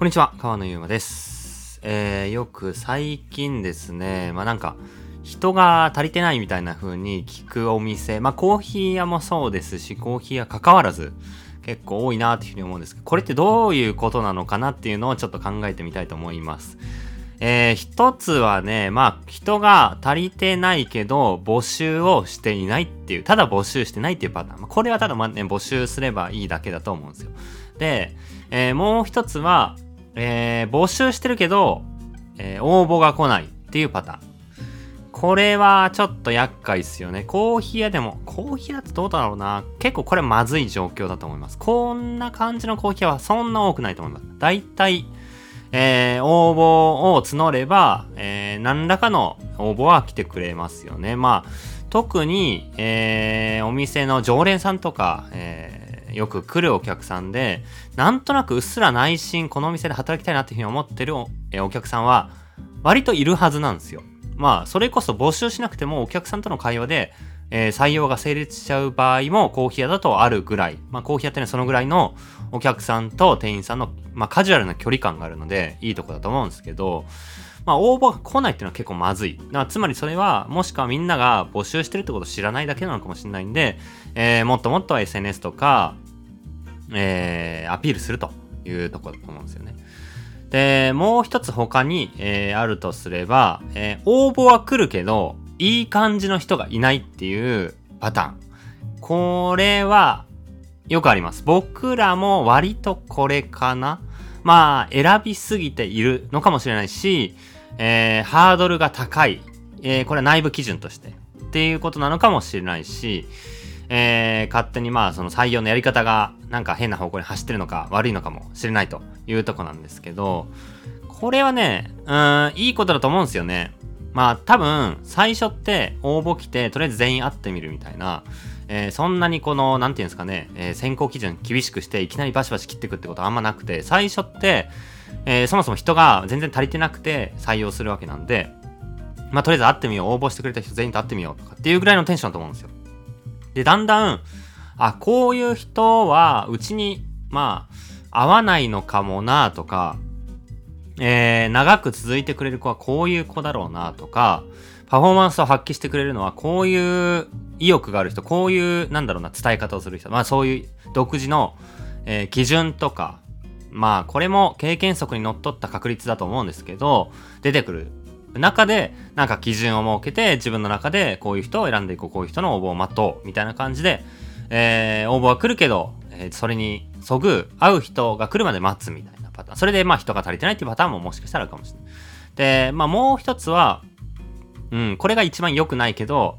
こんにちは、川野ゆうまです。えー、よく最近ですね、まあなんか、人が足りてないみたいな風に聞くお店、まあコーヒー屋もそうですし、コーヒー屋関わらず、結構多いなっていうふうに思うんですけど、これってどういうことなのかなっていうのをちょっと考えてみたいと思います。えー、一つはね、まあ、人が足りてないけど、募集をしていないっていう、ただ募集してないっていうパターン。まあこれはただまね、募集すればいいだけだと思うんですよ。で、えーもう一つは、えー募集してるけど、えー応募が来ないっていうパターン。これはちょっと厄介っすよね。コーヒー屋でも、コーヒー屋ってどうだろうな。結構これまずい状況だと思います。こんな感じのコーヒー屋はそんな多くないと思います。だいたい、えー応募を募れば、えー何らかの応募は来てくれますよね。まあ、特に、えーお店の常連さんとか、えよく来るお客さんで、なんとなくうっすら内心このお店で働きたいなっていうふうに思ってるお,、えお客さんは、割といるはずなんですよ。まあ、それこそ募集しなくてもお客さんとの会話で、えー採用が成立しちゃう場合もコーヒー屋だとあるぐらい。まあ、コーヒー屋ってね、そのぐらいのお客さんと店員さんの、まあ、カジュアルな距離感があるので、いいとこだと思うんですけど、まあ、応募が来ないっていうのは結構まずい。だつまりそれは、もしくはみんなが募集してるってことを知らないだけなのかもしれないんで、えーもっともっと SNS とか、えーアピールするというところだと思うんですよね。で、もう一つ他に、えーあるとすれば、えー応募は来るけど、いい感じの人がいないっていうパターン。これは、よくあります。僕らも割とこれかなまあ、選びすぎているのかもしれないし、えーハードルが高い。えーこれは内部基準として。っていうことなのかもしれないし、えー勝手にまあその採用のやり方がなんか変な方向に走ってるのか悪いのかもしれないというとこなんですけど、これはね、うん、いいことだと思うんですよね。まあ多分最初って応募来てとりあえず全員会ってみるみたいな、えーそんなにこの、なんていうんですかね、えー選考基準厳しくしていきなりバシバシ切っていくってことはあんまなくて、最初って、えーそもそも人が全然足りてなくて採用するわけなんで、まあとりあえず会ってみよう、応募してくれた人全員と会ってみようとかっていうぐらいのテンションだと思うんですよ。で、だんだん、あ、こういう人は、うちに、まあ、合わないのかもなとか、えー、長く続いてくれる子はこういう子だろうなとか、パフォーマンスを発揮してくれるのはこういう意欲がある人、こういう、なんだろうな、伝え方をする人、まあそういう独自の、えー基準とか、まあこれも経験則にのっとった確率だと思うんですけど、出てくる中で、なんか基準を設けて、自分の中でこういう人を選んでいこう、こういう人の応募を待とう、みたいな感じで、えー応募は来るけど、えーそれにそぐ、会う人が来るまで待つみたいなパターン。それで、まあ人が足りてないっていうパターンももしかしたらあるかもしれない。で、まあもう一つは、うん、これが一番良くないけど、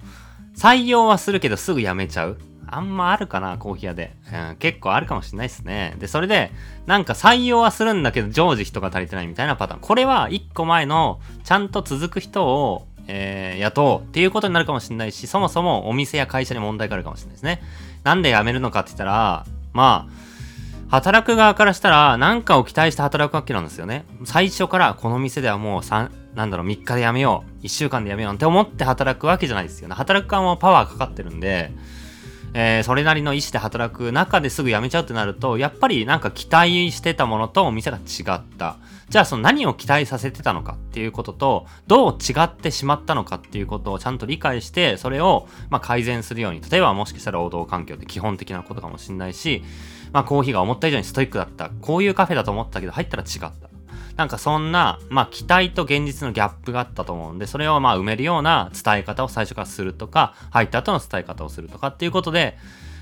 採用はするけどすぐ辞めちゃう。あんまあるかな、コーヒー屋で。うん、結構あるかもしれないですね。で、それで、なんか採用はするんだけど、常時人が足りてないみたいなパターン。これは一個前の、ちゃんと続く人を、えー雇うっていうことになるかもしれないし、そもそもお店や会社に問題があるかもしれないですね。なんで辞めるのかって言ったら、まあ、働く側からしたら、何かを期待して働くわけなんですよね。最初から、この店ではもう3、なんだろう、3日で辞めよう、1週間で辞めようって思って働くわけじゃないですよね。働く側もパワーかかってるんで、えーそれなりの意思で働く中ですぐ辞めちゃうってなると、やっぱりなんか期待してたものとお店が違った。じゃあその何を期待させてたのかっていうことと、どう違ってしまったのかっていうことをちゃんと理解して、それをま改善するように、例えばもしかしたら労働環境って基本的なことかもしれないし、まあコーヒーが思った以上にストイックだった。こういうカフェだと思ったけど入ったら違った。なんかそんな、まあ期待と現実のギャップがあったと思うんで、それをまあ埋めるような伝え方を最初からするとか、入った後の伝え方をするとかっていうことで、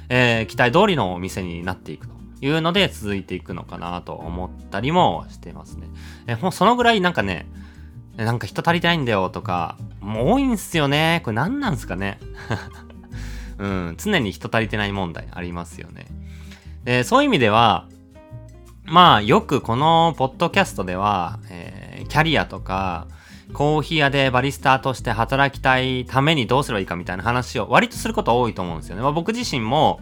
えー期待通りのお店になっていくというので続いていくのかなと思ったりもしてますね。えもうそのぐらいなんかね、なんか人足りてないんだよとか、もう多いんすよね。これ何なんすかね。うん、常に人足りてない問題ありますよね。で、そういう意味では、まあよくこのポッドキャストでは、えーキャリアとか、コーヒー屋でバリスタとして働きたいためにどうすればいいかみたいな話を割とすること多いと思うんですよね。まあ、僕自身も、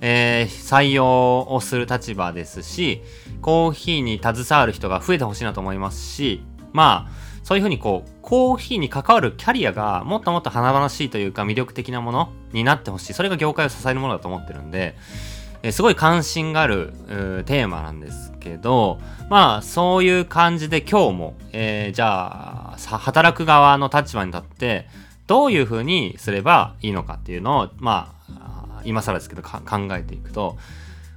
えー採用をする立場ですし、コーヒーに携わる人が増えてほしいなと思いますし、まあ、そういうふうにこう、コーヒーに関わるキャリアがもっともっと華々しいというか魅力的なものになってほしい。それが業界を支えるものだと思ってるんで、えすごい関心があるテーマなんですけど、まあそういう感じで今日も、えー、じゃあ働く側の立場に立ってどういうふうにすればいいのかっていうのをまあ今更ですけど考えていくと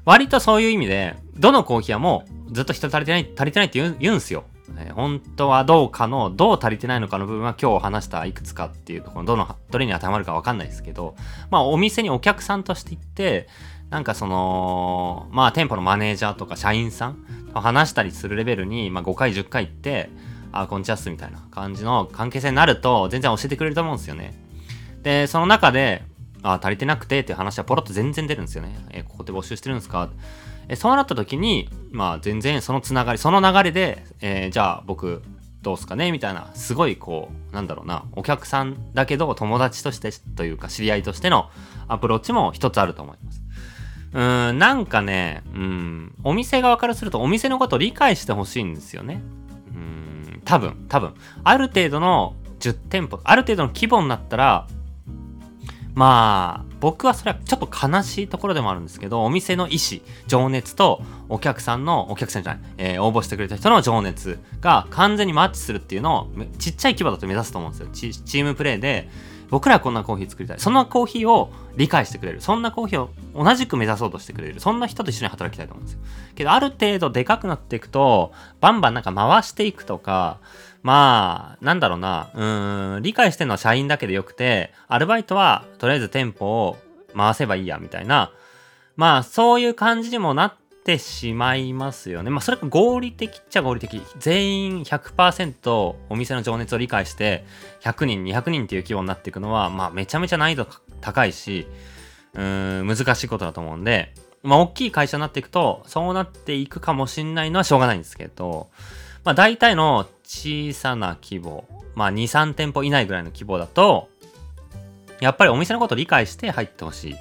割とそういう意味でどのコーヒー屋もずっと人足りてない足りてないって言う言うんすよ。えー、本当はどうかのどう足りてないのかの部分は今日話したいくつかっていうところどのどれに当てはまるか分かんないですけどまあお店にお客さんとして行ってなんかその、まあ店舗のマネージャーとか社員さんと話したりするレベルに、まあ5回10回行って、あ、こんちゃっすみたいな感じの関係性になると全然教えてくれると思うんですよね。で、その中で、あ、足りてなくてっていう話はポロッと全然出るんですよね。え、ここで募集してるんですか？え、そうなった時に、まあ全然そのつながり、その流れで、えー、じゃあ僕どうすかね？みたいな、すごいこう、なんだろうな、お客さんだけど友達としてというか知り合いとしてのアプローチも一つあると思います。うん、なんかね、うん、お店側からするとお店のことを理解してほしいんですよね。うん、多分、多分。ある程度の10店舗、ある程度の規模になったら、まあ、僕はそれはちょっと悲しいところでもあるんですけど、お店の意思、情熱とお客さんの、お客さんじゃない、えー、応募してくれた人の情熱が完全にマッチするっていうのを、ちっちゃい規模だと目指すと思うんですよ。チームプレイで、僕らはこんなコーヒー作りたい。そんなコーヒーを理解してくれる。そんなコーヒーを同じく目指そうとしてくれる。そんな人と一緒に働きたいと思うんですよ。けど、ある程度でかくなっていくと、バンバンなんか回していくとか、まあ、なんだろうな、うーん、理解してるのは社員だけでよくて、アルバイトはとりあえず店舗を回せばいいや、みたいな、まあ、そういう感じにもなってしまいますよね。まあ、それが合理的っちゃ合理的。全員100%お店の情熱を理解して、100人、200人っていう規模になっていくのは、まあ、めちゃめちゃ難易度高いし、うん、難しいことだと思うんで、まあ、大きい会社になっていくと、そうなっていくかもしんないのはしょうがないんですけど、まあ、大体の小さな規模、まあ、2、3店舗以内ぐらいの規模だと、やっぱりお店のことを理解して入ってほしい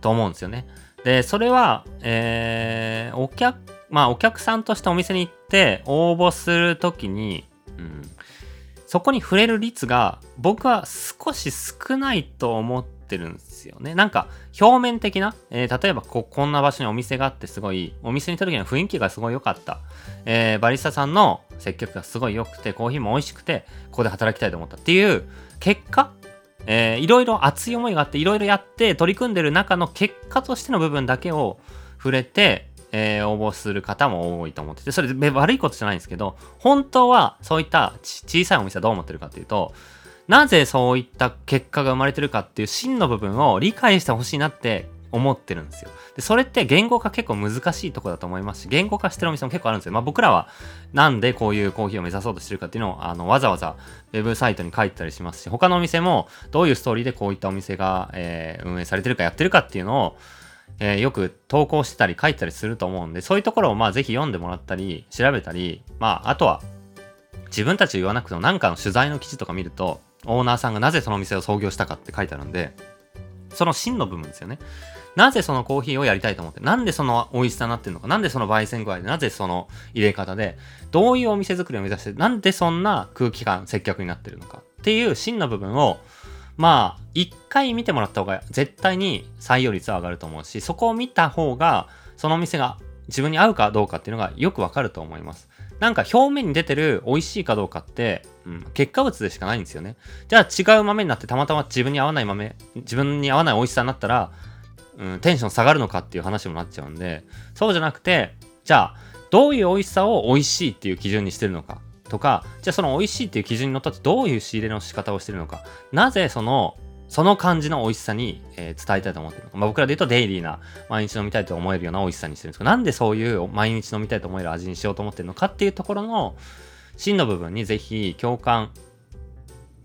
と思うんですよね。で、それは、えー、お客、まあお客さんとしてお店に行って応募するときに、うん、そこに触れる率が僕は少し少ないと思ってるんですよね。なんか表面的な、えー、例えばここんな場所にお店があってすごい、お店に行った時の雰囲気がすごい良かった。えー、バリスタさんの接客がすごい良くて、コーヒーも美味しくて、ここで働きたいと思ったっていう結果えー、いろいろ熱い思いがあっていろいろやって取り組んでる中の結果としての部分だけを触れて、えー、応募する方も多いと思っててそれ悪いことじゃないんですけど本当はそういった小さいお店はどう思ってるかっていうとなぜそういった結果が生まれてるかっていう真の部分を理解してほしいなって思ってるんですよ。で、それって言語化結構難しいとこだと思いますし、言語化してるお店も結構あるんですよ。まあ僕らはなんでこういうコーヒーを目指そうとしてるかっていうのを、あの、わざわざウェブサイトに書いてたりしますし、他のお店もどういうストーリーでこういったお店が、えー、運営されてるかやってるかっていうのを、えー、よく投稿してたり書いたりすると思うんで、そういうところをまあぜひ読んでもらったり、調べたり、まああとは自分たちを言わなくても何かの取材の記事とか見ると、オーナーさんがなぜそのお店を創業したかって書いてあるんで、その真の部分ですよね。なぜそのコーヒーをやりたいと思って、なんでその美味しさになってるのか、なんでその焙煎具合で、なぜその入れ方で、どういうお店作りを目指して、なんでそんな空気感、接客になってるのかっていう真の部分を、まあ、一回見てもらった方が絶対に採用率は上がると思うし、そこを見た方が、そのお店が自分に合うかどうかっていうのがよくわかると思います。なんか表面に出てる美味しいかどうかって、うん、結果物でしかないんですよね。じゃあ違う豆になってたまたま自分に合わない豆、自分に合わない美味しさになったら、うん、テンション下がるのかっていう話もなっちゃうんで、そうじゃなくて、じゃあ、どういう美味しさを美味しいっていう基準にしてるのかとか、じゃあその美味しいっていう基準にのっとってどういう仕入れの仕方をしてるのか、なぜその、その感じの美味しさに、えー、伝えたいと思ってるのか。まあ、僕らで言うとデイリーな、毎日飲みたいと思えるような美味しさにしてるんですけど、なんでそういう毎日飲みたいと思える味にしようと思ってるのかっていうところの真の部分にぜひ共感、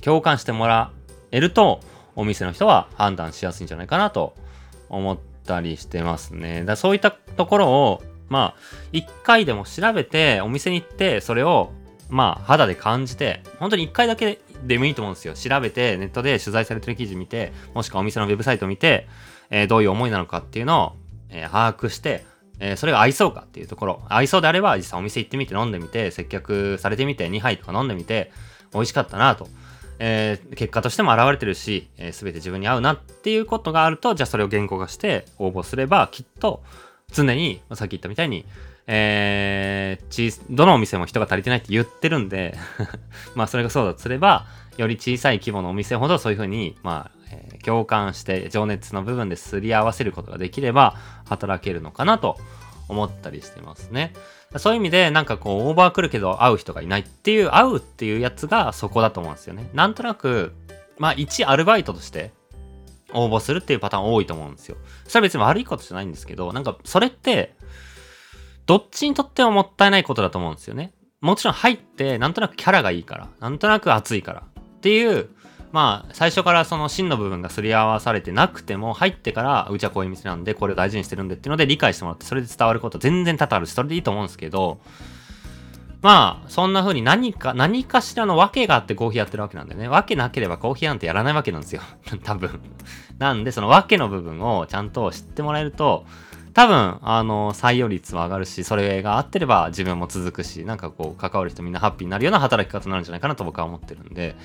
共感してもらえると、お店の人は判断しやすいんじゃないかなと思ったりしてますね。だそういったところを、まあ、一回でも調べて、お店に行って、それを、まあ、肌で感じて、本当に一回だけでもいいと思うんですよ。調べて、ネットで取材されてる記事見て、もしくはお店のウェブサイト見て、えー、どういう思いなのかっていうのを、えー、把握して、えー、それが合いそうかっていうところ。合いそうであれば、実際お店行ってみて飲んでみて、接客されてみて、2杯とか飲んでみて、美味しかったなと。えー、結果としても現れてるし、えー、全て自分に合うなっていうことがあるとじゃあそれを言語化して応募すればきっと常にさっき言ったみたいにえー、どのお店も人が足りてないって言ってるんで まあそれがそうだとすればより小さい規模のお店ほどそういうふうにまあ、えー、共感して情熱の部分ですり合わせることができれば働けるのかなと思ったりしてますね。そういう意味でなんかこうオーバー来るけど会う人がいないっていう会うっていうやつがそこだと思うんですよね。なんとなくまあ一アルバイトとして応募するっていうパターン多いと思うんですよ。それは別に悪いことじゃないんですけどなんかそれってどっちにとってももったいないことだと思うんですよね。もちろん入ってなんとなくキャラがいいからなんとなく熱いからっていうまあ最初からその真の部分がすり合わされてなくても入ってからうちはこういう店なんでこれを大事にしてるんでっていうので理解してもらってそれで伝わること全然多々ある。しそれでいいと思うんですけどまあそんな風に何か何かしらの訳があってコーヒーやってるわけなんでね訳なければコーヒーなんてやらないわけなんですよ。多分。なんでその訳の部分をちゃんと知ってもらえると多分、あの、採用率は上がるし、それが合ってれば自分も続くし、なんかこう、関わる人みんなハッピーになるような働き方になるんじゃないかなと僕は思ってるんで、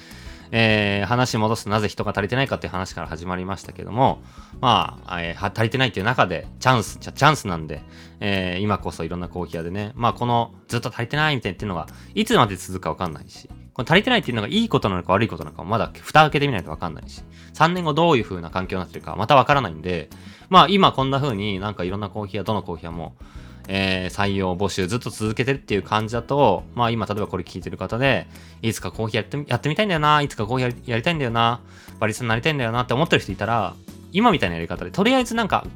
えー、話戻すとなぜ人が足りてないかっていう話から始まりましたけども、まあ、えー、足りてないっていう中で、チャンス、チャンスなんで、えー、今こそいろんなコーヒー屋でね、まあこのずっと足りてないみたいなっていうのが、いつまで続くかわかんないし、この足りてないっていうのがいいことなのか悪いことなのかもまだ蓋開けてみないとわかんないし、3年後どういう風な環境になってるかまたわからないんで、まあ今こんな風になんかいろんなコーヒー屋、どのコーヒー屋も、えー、採用募集ずっと続けてるっていう感じだと、まあ今例えばこれ聞いてる方で、いつかコーヒーやってやってみたいんだよな、いつかコーヒーやりたいんだよな、バリスタになりたいんだよなって思ってる人いたら、今みたいなやり方で、とりあえずなんか、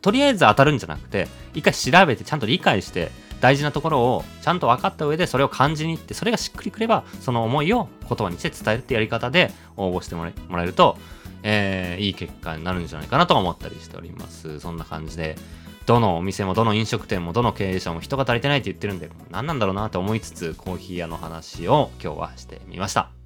とりあえず当たるんじゃなくて、一回調べてちゃんと理解して、大事なところをちゃんと分かった上でそれを感じに行ってそれがしっくりくればその思いを言葉にして伝えるってやり方で応募してもらえると、えー、いい結果になるんじゃないかなと思ったりしております。そんな感じで。どのお店もどの飲食店もどの経営者も人が足りてないって言ってるんで何なんだろうなと思いつつコーヒー屋の話を今日はしてみました。